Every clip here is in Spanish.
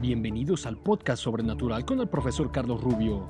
Bienvenidos al podcast Sobrenatural con el profesor Carlos Rubio.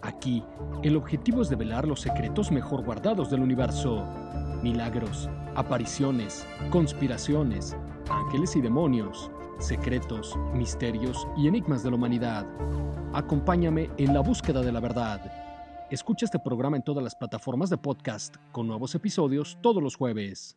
Aquí, el objetivo es develar los secretos mejor guardados del universo. Milagros, apariciones, conspiraciones, ángeles y demonios, secretos, misterios y enigmas de la humanidad. Acompáñame en la búsqueda de la verdad. Escucha este programa en todas las plataformas de podcast con nuevos episodios todos los jueves.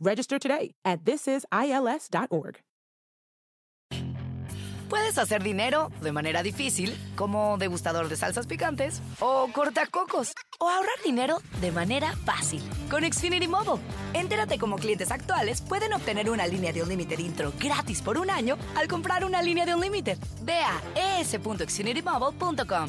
Register today at thisisils.org. Puedes hacer dinero de manera difícil, como degustador de salsas picantes, o cortacocos, o ahorrar dinero de manera fácil con Xfinity Mobile. Entérate cómo clientes actuales pueden obtener una línea de un límite intro gratis por un año al comprar una línea de un límite. Ve a es.xfinitymobile.com.